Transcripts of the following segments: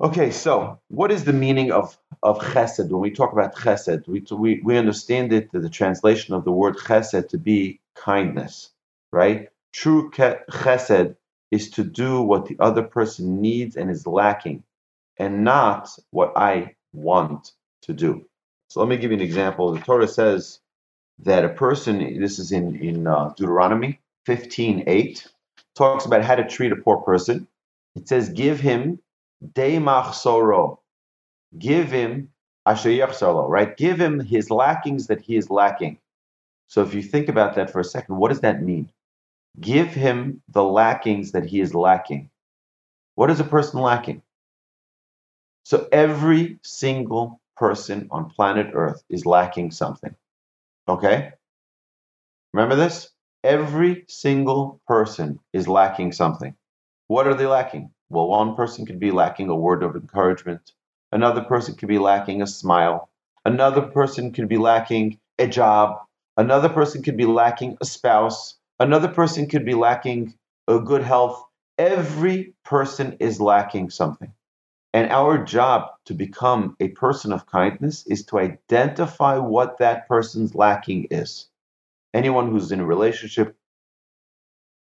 Okay, so what is the meaning of, of chesed? When we talk about chesed, we, we, we understand it, the translation of the word chesed to be kindness, right? True chesed is to do what the other person needs and is lacking, and not what I want to do. So let me give you an example. The Torah says that a person, this is in, in uh, Deuteronomy 15:8, talks about how to treat a poor person. It says, give him Deimach soro. Give him asher solo, right? Give him his lackings that he is lacking. So if you think about that for a second, what does that mean? Give him the lackings that he is lacking. What is a person lacking? So every single person on planet Earth is lacking something. Okay? Remember this? Every single person is lacking something. What are they lacking? Well, one person could be lacking a word of encouragement. Another person could be lacking a smile. Another person could be lacking a job. Another person could be lacking a spouse. Another person could be lacking a good health. Every person is lacking something. And our job to become a person of kindness is to identify what that person's lacking is. Anyone who's in a relationship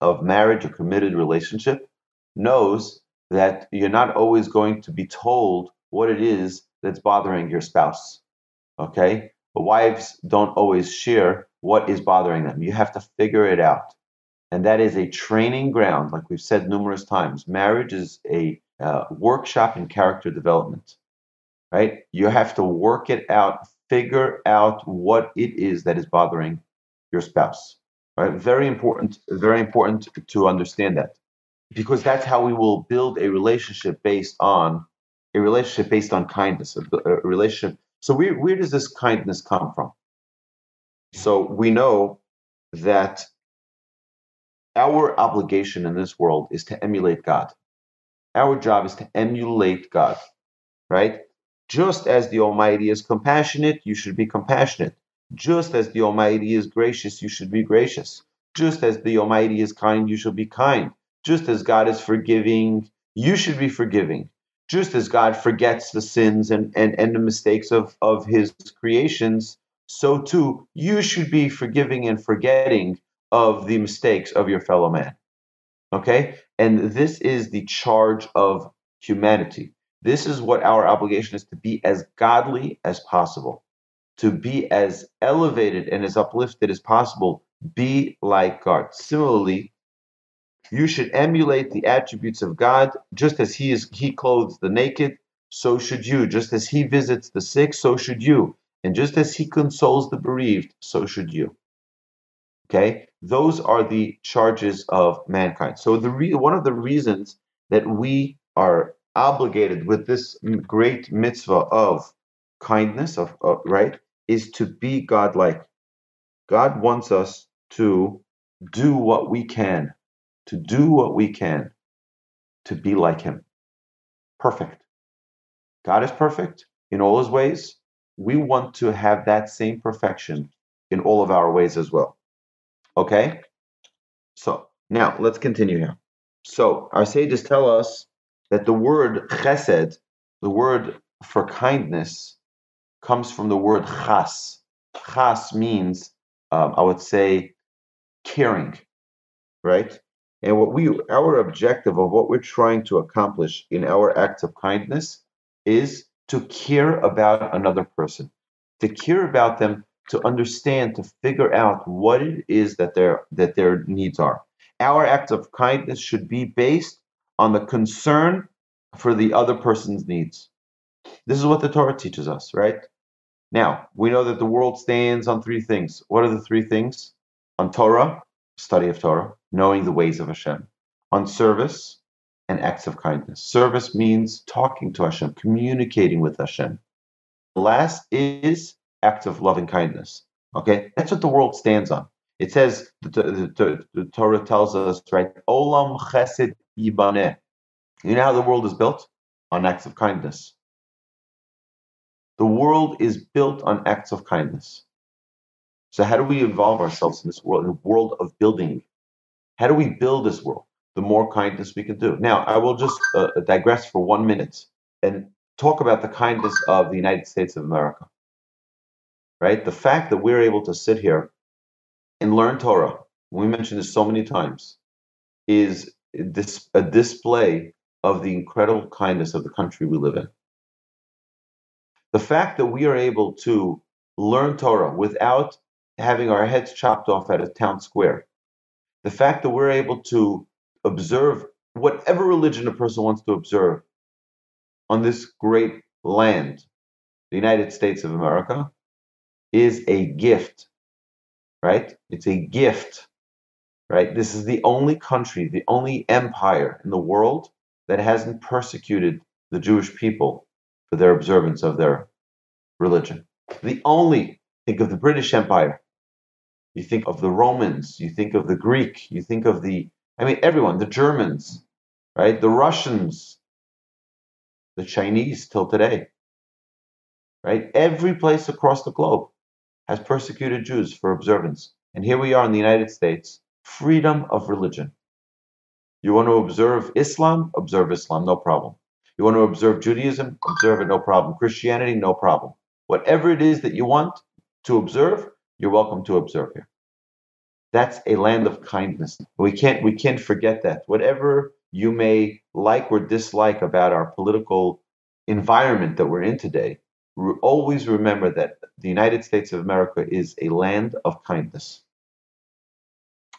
of marriage or committed relationship knows that you're not always going to be told what it is that's bothering your spouse. Okay? But wives don't always share what is bothering them. You have to figure it out. And that is a training ground, like we've said numerous times. Marriage is a uh, workshop in character development, right? You have to work it out, figure out what it is that is bothering your spouse, right? Very important, very important to understand that because that's how we will build a relationship based on a relationship based on kindness, a, a relationship. So where, where does this kindness come from? So we know that our obligation in this world is to emulate God. Our job is to emulate God, right? Just as the Almighty is compassionate, you should be compassionate. Just as the Almighty is gracious, you should be gracious. Just as the Almighty is kind, you should be kind. Just as God is forgiving, you should be forgiving. Just as God forgets the sins and, and, and the mistakes of, of his creations, so too you should be forgiving and forgetting of the mistakes of your fellow man. Okay? And this is the charge of humanity. This is what our obligation is to be as godly as possible, to be as elevated and as uplifted as possible. Be like God. Similarly, you should emulate the attributes of God, just as He is He clothes the naked, so should you. Just as He visits the sick, so should you. And just as He consoles the bereaved, so should you. Okay, those are the charges of mankind. So the re- one of the reasons that we are obligated with this great mitzvah of kindness, of, of right, is to be godlike. God wants us to do what we can to do what we can to be like Him. Perfect. God is perfect in all His ways. We want to have that same perfection in all of our ways as well. Okay? So now let's continue here. So our sages tell us that the word chesed, the word for kindness, comes from the word chas. Chas means, um, I would say, caring, right? And what we our objective of what we're trying to accomplish in our acts of kindness is to care about another person, to care about them, to understand, to figure out what it is that their that their needs are. Our act of kindness should be based on the concern for the other person's needs. This is what the Torah teaches us, right? Now, we know that the world stands on three things. What are the three things? On Torah, study of Torah, knowing the ways of Hashem, on service and acts of kindness. Service means talking to Hashem, communicating with Hashem. The last is acts of loving kindness. Okay, that's what the world stands on. It says the, the, the, the Torah tells us right, Olam Chesed Yibaneh. You know how the world is built on acts of kindness. The world is built on acts of kindness. So how do we involve ourselves in this world, in a world of building? How do we build this world? The more kindness we can do. Now, I will just uh, digress for one minute and talk about the kindness of the United States of America. Right? The fact that we're able to sit here and learn Torah, we mentioned this so many times, is this a display of the incredible kindness of the country we live in. The fact that we are able to learn Torah without having our heads chopped off at a town square, the fact that we're able to observe whatever religion a person wants to observe on this great land, the United States of America, is a gift, right? It's a gift, right? This is the only country, the only empire in the world that hasn't persecuted the Jewish people for their observance of their religion. The only, think of the British Empire, you think of the Romans, you think of the Greek, you think of the, I mean, everyone, the Germans, right? The Russians, the Chinese till today, right? Every place across the globe has persecuted Jews for observance. And here we are in the United States, freedom of religion. You want to observe Islam? Observe Islam, no problem. You want to observe Judaism? Observe it, no problem. Christianity? No problem. Whatever it is that you want to observe, you're welcome to observe here. That's a land of kindness. We can't we can't forget that. Whatever you may like or dislike about our political environment that we're in today, always remember that the United States of America is a land of kindness.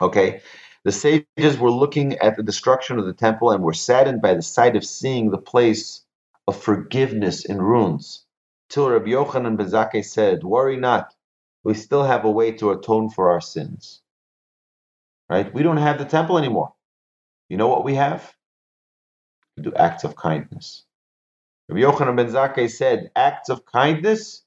Okay? The sages were looking at the destruction of the temple and were saddened by the sight of seeing the place of forgiveness in ruins. Till Rabbi Yochanan ben said, Worry not, we still have a way to atone for our sins. Right? We don't have the temple anymore. You know what we have? We do acts of kindness. Rabbi Yochanan ben Zakkai said, acts of kindness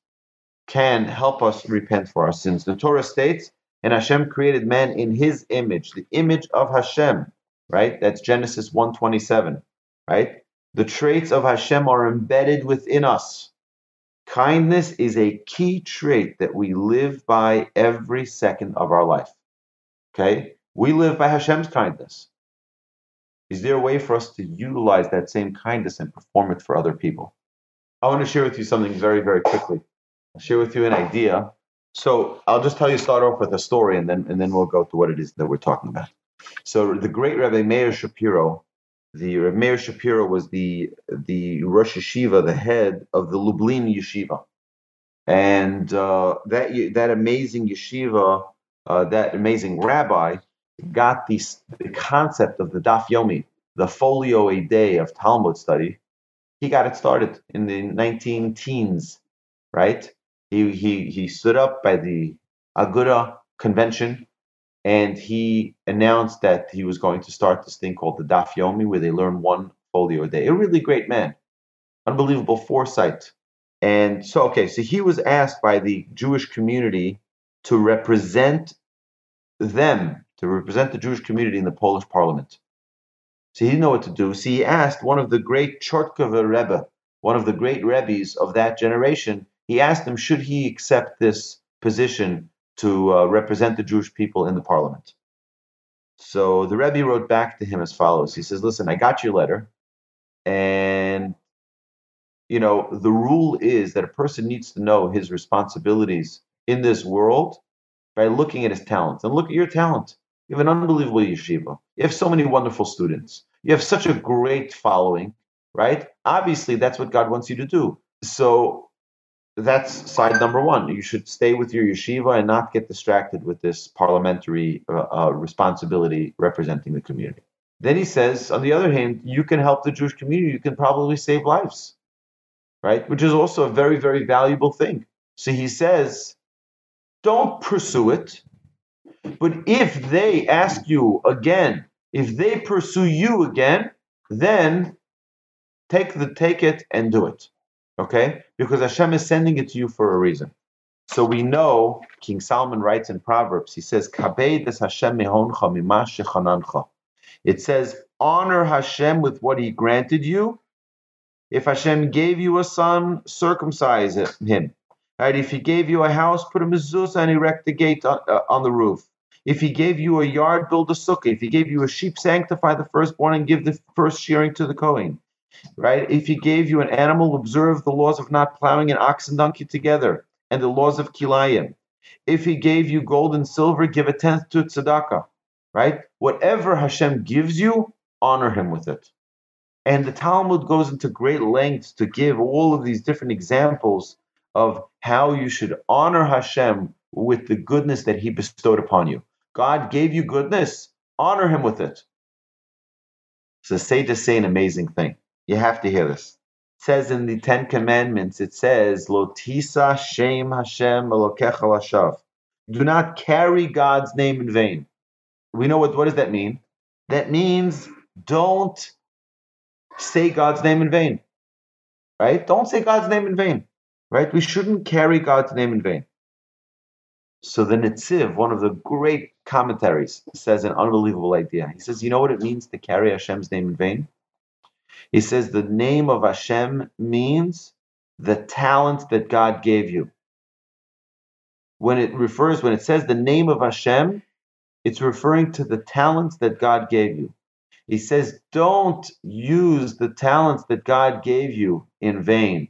can help us repent for our sins. The Torah states, and Hashem created man in his image, the image of Hashem, right? That's Genesis 127, right? The traits of Hashem are embedded within us. Kindness is a key trait that we live by every second of our life. Okay? We live by Hashem's kindness. Is there a way for us to utilize that same kindness and perform it for other people? I want to share with you something very, very quickly. I'll share with you an idea. So I'll just tell you, start off with a story, and then and then we'll go to what it is that we're talking about. So the great Rabbi Meir Shapiro, the Meir Shapiro was the the Rosh Yeshiva, the head of the Lublin Yeshiva, and uh, that that amazing yeshiva, uh, that amazing rabbi, got the, the concept of the Daf Yomi, the folio a day of Talmud study, he got it started in the 19 teens, right? He, he, he stood up by the Aguda convention and he announced that he was going to start this thing called the Daf Yomi, where they learn one folio a day. A really great man, unbelievable foresight. And so, okay, so he was asked by the Jewish community to represent them to represent the Jewish community in the Polish parliament. So he didn't know what to do. So he asked one of the great Chortkover Rebbe, one of the great Rebbes of that generation, he asked him, should he accept this position to uh, represent the Jewish people in the parliament? So the Rebbe wrote back to him as follows. He says, listen, I got your letter. And, you know, the rule is that a person needs to know his responsibilities in this world by looking at his talents. And look at your talent. You have an unbelievable yeshiva. You have so many wonderful students. You have such a great following, right? Obviously, that's what God wants you to do. So that's side number one. You should stay with your yeshiva and not get distracted with this parliamentary uh, uh, responsibility representing the community. Then he says, on the other hand, you can help the Jewish community. You can probably save lives, right? Which is also a very, very valuable thing. So he says, don't pursue it. But if they ask you again, if they pursue you again, then take the take it and do it. Okay? Because Hashem is sending it to you for a reason. So we know King Solomon writes in Proverbs, he says, Hashem It says, honor Hashem with what he granted you. If Hashem gave you a son, circumcise him. Right? If he gave you a house, put a mezuzah and erect the gate on, uh, on the roof. If he gave you a yard, build a sukkah. If he gave you a sheep, sanctify the firstborn and give the first shearing to the Kohen. Right? If he gave you an animal, observe the laws of not plowing an ox and donkey together, and the laws of kilayim. If he gave you gold and silver, give a tenth to tzedakah, right? Whatever Hashem gives you, honor him with it. And the Talmud goes into great lengths to give all of these different examples of how you should honor Hashem with the goodness that he bestowed upon you. God gave you goodness, honor him with it. So say to say an amazing thing. You have to hear this. It says in the Ten Commandments, it says, Lotisa Shem Hashem Lashav. Do not carry God's name in vain. We know what, what does that mean? That means don't say God's name in vain. Right? Don't say God's name in vain. Right? We shouldn't carry God's name in vain. So the Netziv, one of the great commentaries, says an unbelievable idea. He says, you know what it means to carry Hashem's name in vain? He says the name of Hashem means the talent that God gave you. When it refers, when it says the name of Hashem, it's referring to the talents that God gave you. He says, don't use the talents that God gave you in vain.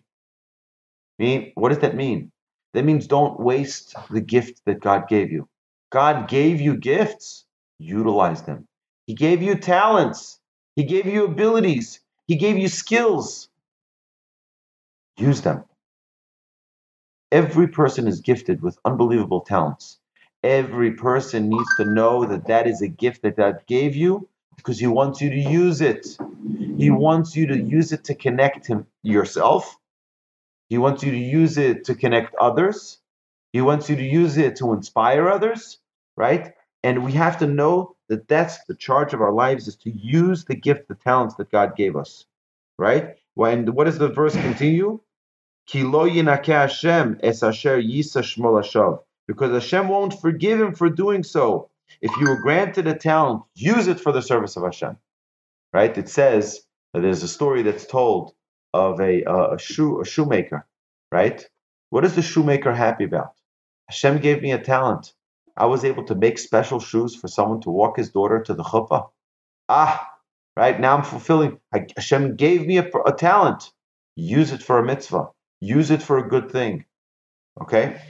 mean, what does that mean? That means don't waste the gift that God gave you. God gave you gifts, utilize them. He gave you talents, He gave you abilities, He gave you skills. Use them. Every person is gifted with unbelievable talents. Every person needs to know that that is a gift that God gave you because He wants you to use it. He wants you to use it to connect him yourself he wants you to use it to connect others. He wants you to use it to inspire others, right? And we have to know that that's the charge of our lives is to use the gift, the talents that God gave us, right? And what does the verse continue? Because Hashem won't forgive him for doing so. If you were granted a talent, use it for the service of Hashem. Right? It says there's a story that's told of a, a, shoe a shoemaker, right? What is the shoemaker happy about? Hashem gave me a talent. I was able to make special shoes for someone to walk his daughter to the chuppah. Ah, right now I'm fulfilling. Hashem gave me a, a talent. Use it for a mitzvah. Use it for a good thing. Okay?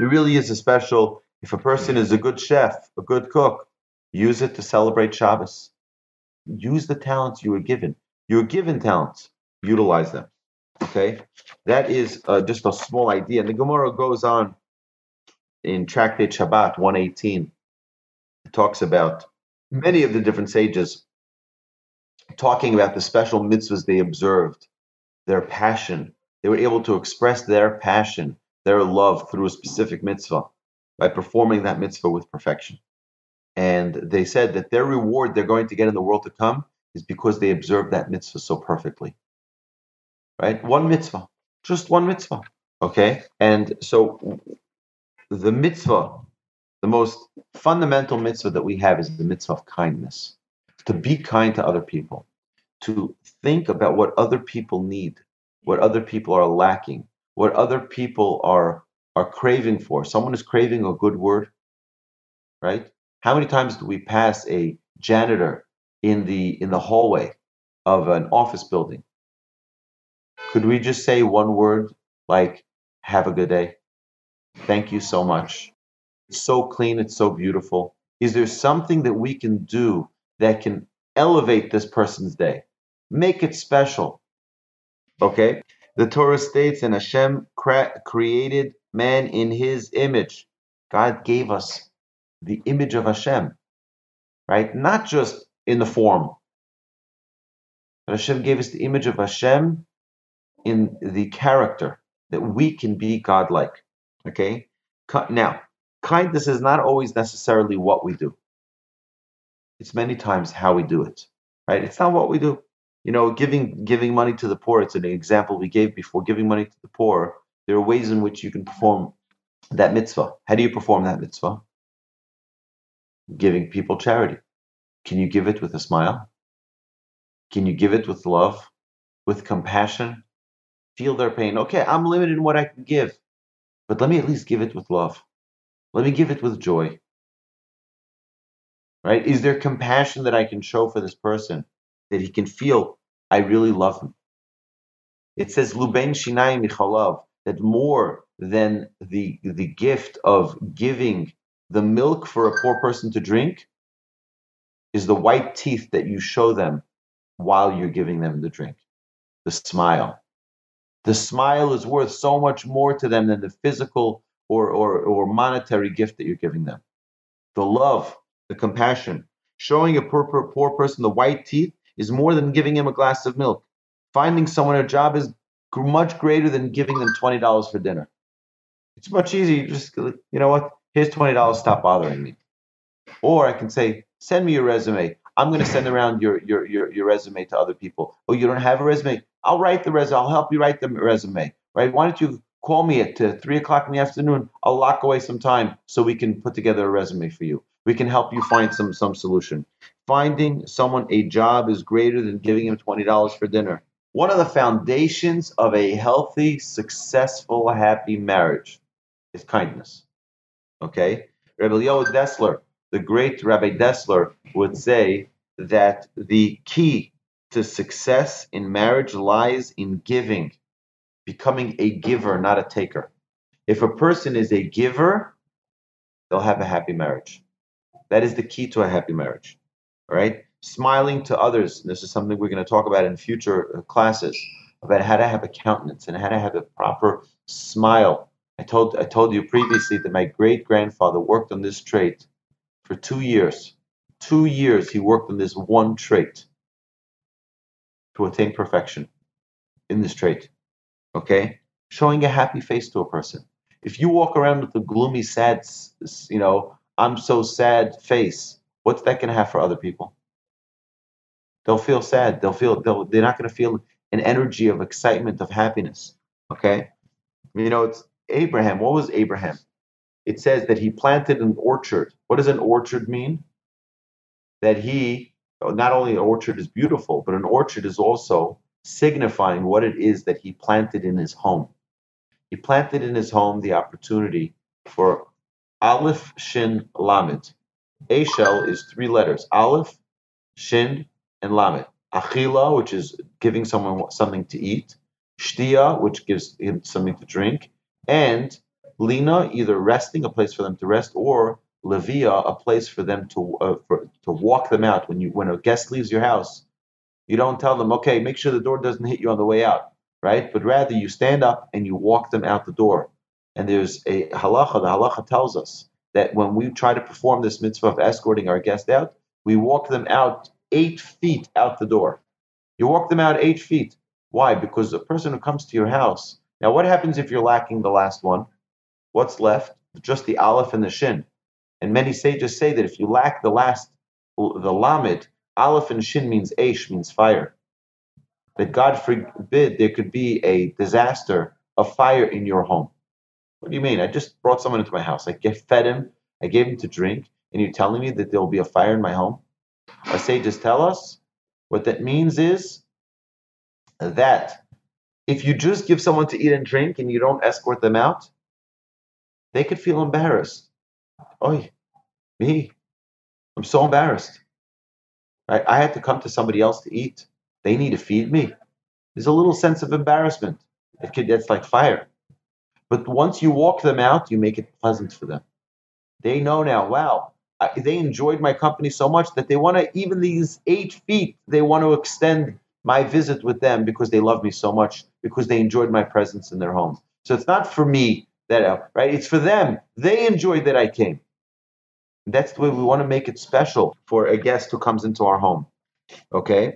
It really is a special. If a person is a good chef, a good cook, use it to celebrate Shabbos. Use the talents you were given. You were given talents utilize them. Okay, that is uh, just a small idea. And the Gemara goes on in Tractate Shabbat 118. It talks about many of the different sages talking about the special mitzvahs they observed, their passion. They were able to express their passion, their love through a specific mitzvah by performing that mitzvah with perfection. And they said that their reward they're going to get in the world to come is because they observed that mitzvah so perfectly right? One mitzvah, just one mitzvah. Okay, and so the mitzvah, the most fundamental mitzvah that we have is the mitzvah of kindness. To be kind to other people, to think about what other people need, what other people are lacking, what other people are are craving for. Someone is craving a good word, right? How many times do we pass a janitor in the in the hallway of an office building could we just say one word like, have a good day? Thank you so much. It's so clean, it's so beautiful. Is there something that we can do that can elevate this person's day? Make it special. Okay? The Torah states, and Hashem created man in his image. God gave us the image of Hashem, right? Not just in the form. But Hashem gave us the image of Hashem in the character that we can be godlike. Okay? Now, kindness is not always necessarily what we do. It's many times how we do it. Right? It's not what we do. You know, giving giving money to the poor, it's an example we gave before. Giving money to the poor, there are ways in which you can perform that mitzvah. How do you perform that mitzvah? Giving people charity. Can you give it with a smile? Can you give it with love, with compassion, feel their pain. Okay, I'm limited in what I can give, but let me at least give it with love. Let me give it with joy. Right? Is there compassion that I can show for this person that he can feel I really love him. It says Luben Shinai Michalav, that more than the the gift of giving the milk for a poor person to drink is the white teeth that you show them while you're giving them the drink. The smile. The smile is worth so much more to them than the physical or, or, or monetary gift that you're giving them. The love, the compassion. Showing a poor, poor, poor person the white teeth is more than giving him a glass of milk. Finding someone a job is much greater than giving them $20 for dinner. It's much easier. You just, you know what? Here's $20. Stop bothering me. Or I can say, send me your resume. I'm going to send around your, your, your, your resume to other people. Oh, you don't have a resume? I'll write the resume. I'll help you write the resume, right? Why don't you call me at uh, three o'clock in the afternoon? I'll lock away some time so we can put together a resume for you. We can help you find some, some solution. Finding someone a job is greater than giving him $20 for dinner. One of the foundations of a healthy, successful, happy marriage is kindness. Okay? Rabbi Leo Dessler, the great Rabbi Dessler, would say that the key to success in marriage lies in giving, becoming a giver, not a taker. If a person is a giver, they'll have a happy marriage. That is the key to a happy marriage. All right? Smiling to others. This is something we're going to talk about in future uh, classes about how to have a countenance and how to have a proper smile. I told I told you previously that my great grandfather worked on this trait for two years. Two years he worked on this one trait to attain perfection in this trait. Okay? Showing a happy face to a person. If you walk around with a gloomy, sad, you know, I'm so sad face, what's that going to have for other people? They'll feel sad. They'll feel, they'll, they're not going to feel an energy of excitement, of happiness. Okay? You know, it's Abraham. What was Abraham? It says that he planted an orchard. What does an orchard mean? That he not only an orchard is beautiful, but an orchard is also signifying what it is that he planted in his home. He planted in his home the opportunity for Aleph, Shin, Lamed. Ashel is three letters Aleph, Shin, and Lamed. Achila, which is giving someone something to eat. Shtia, which gives him something to drink. And Lina, either resting, a place for them to rest, or Levia, a place for them to uh, for, to walk them out. When you when a guest leaves your house, you don't tell them, okay, make sure the door doesn't hit you on the way out, right? But rather you stand up and you walk them out the door. And there's a halacha. The halacha tells us that when we try to perform this mitzvah of escorting our guest out, we walk them out eight feet out the door. You walk them out eight feet. Why? Because the person who comes to your house. Now, what happens if you're lacking the last one? What's left? Just the aleph and the shin. And many sages say that if you lack the last, the lamed, aleph and shin means aish, means fire. That God forbid there could be a disaster a fire in your home. What do you mean? I just brought someone into my house. I fed him, I gave him to drink, and you're telling me that there will be a fire in my home? Our sages tell us what that means is that if you just give someone to eat and drink and you don't escort them out, they could feel embarrassed oh, me, I'm so embarrassed. Right? I had to come to somebody else to eat. They need to feed me. There's a little sense of embarrassment. It could, it's like fire. But once you walk them out, you make it pleasant for them. They know now, wow, I, they enjoyed my company so much that they want to, even these eight feet, they want to extend my visit with them because they love me so much, because they enjoyed my presence in their home. So it's not for me that, right? It's for them. They enjoyed that I came. That's the way we want to make it special for a guest who comes into our home. Okay,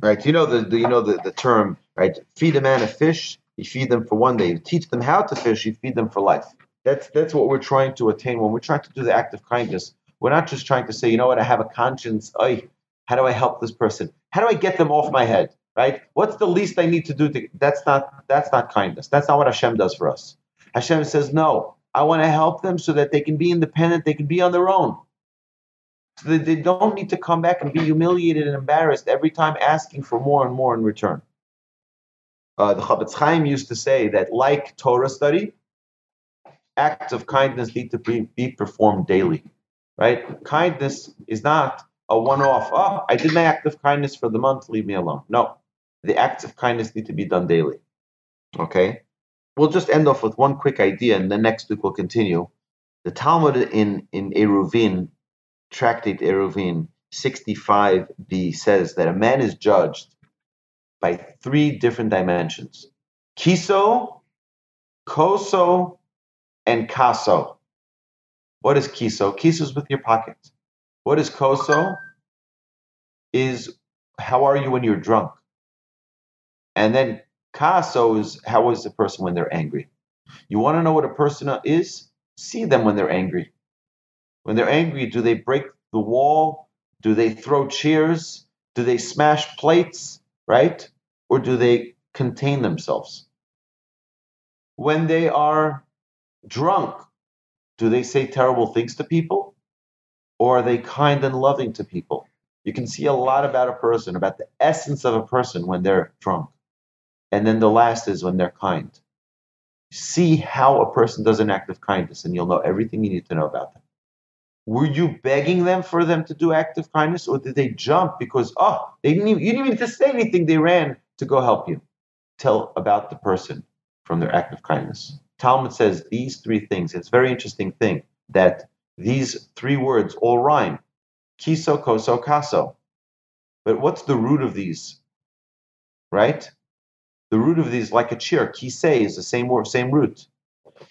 right? You know the, the you know the, the term right? Feed a man a fish, you feed them for one day. You teach them how to fish, you feed them for life. That's that's what we're trying to attain when we're trying to do the act of kindness. We're not just trying to say, you know what, I have a conscience. I how do I help this person? How do I get them off my head? Right? What's the least I need to do to that's not that's not kindness. That's not what Hashem does for us. Hashem says, no, I want to help them so that they can be independent, they can be on their own. So that they don't need to come back and be humiliated and embarrassed every time asking for more and more in return. Uh, the Chofetz Chaim used to say that, like Torah study, acts of kindness need to be, be performed daily. Right? Kindness is not a one-off. Oh, I did my act of kindness for the month. Leave me alone. No, The acts of kindness need to be done daily. Okay? We'll just end off with one quick idea, and then next week we'll continue. The Talmud in, in Eruvin, Tractate Eruvin 65b, says that a man is judged by three different dimensions kiso, koso, and kaso. What is kiso? Kiso is with your pocket. What is koso? Is how are you when you're drunk? And then kaso is how is the person when they're angry? You want to know what a person is? See them when they're angry. When they're angry, do they break the wall? Do they throw chairs? Do they smash plates? Right? Or do they contain themselves? When they are drunk, do they say terrible things to people? Or are they kind and loving to people? You can see a lot about a person, about the essence of a person when they're drunk. And then the last is when they're kind. See how a person does an act of kindness, and you'll know everything you need to know about them. Were you begging them for them to do act of kindness, or did they jump because oh they didn't even, you didn't even to say anything? They ran to go help you. Tell about the person from their act of kindness. Talmud says these three things. It's a very interesting thing that these three words all rhyme. Kiso, koso, kaso. But what's the root of these? Right? The root of these, like a chair, kise is the same word, same root.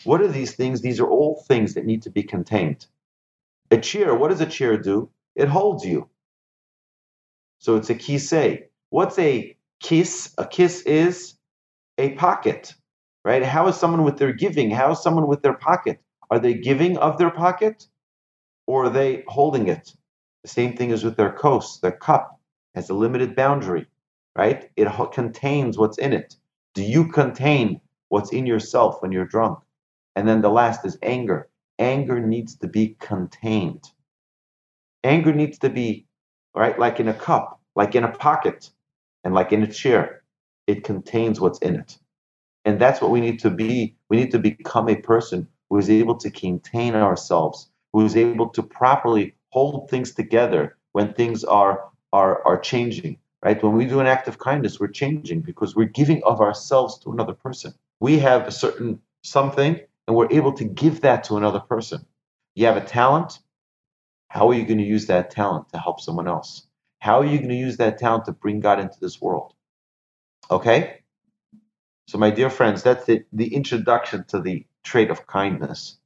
What are these things? These are all things that need to be contained. A chair, what does a chair do? It holds you. So it's a kise. What's a kiss? A kiss is a pocket, right? How is someone with their giving? How is someone with their pocket? Are they giving of their pocket or are they holding it? The same thing is with their coast. their cup has a limited boundary, right? It contains what's in it. Do you contain what's in yourself when you're drunk? And then the last is anger. Anger needs to be contained. Anger needs to be, right, like in a cup, like in a pocket, and like in a chair. It contains what's in it. And that's what we need to be. We need to become a person who is able to contain ourselves, who is able to properly hold things together when things are are are changing right? When we do an act of kindness we're changing because we're giving of ourselves to another person. We have a certain something and we're able to give that to another person. You have a talent. How are you going to use that talent to help someone else? How are you going to use that talent to bring god into this world? Okay? So my dear friends that's the, the introduction to the trait of kindness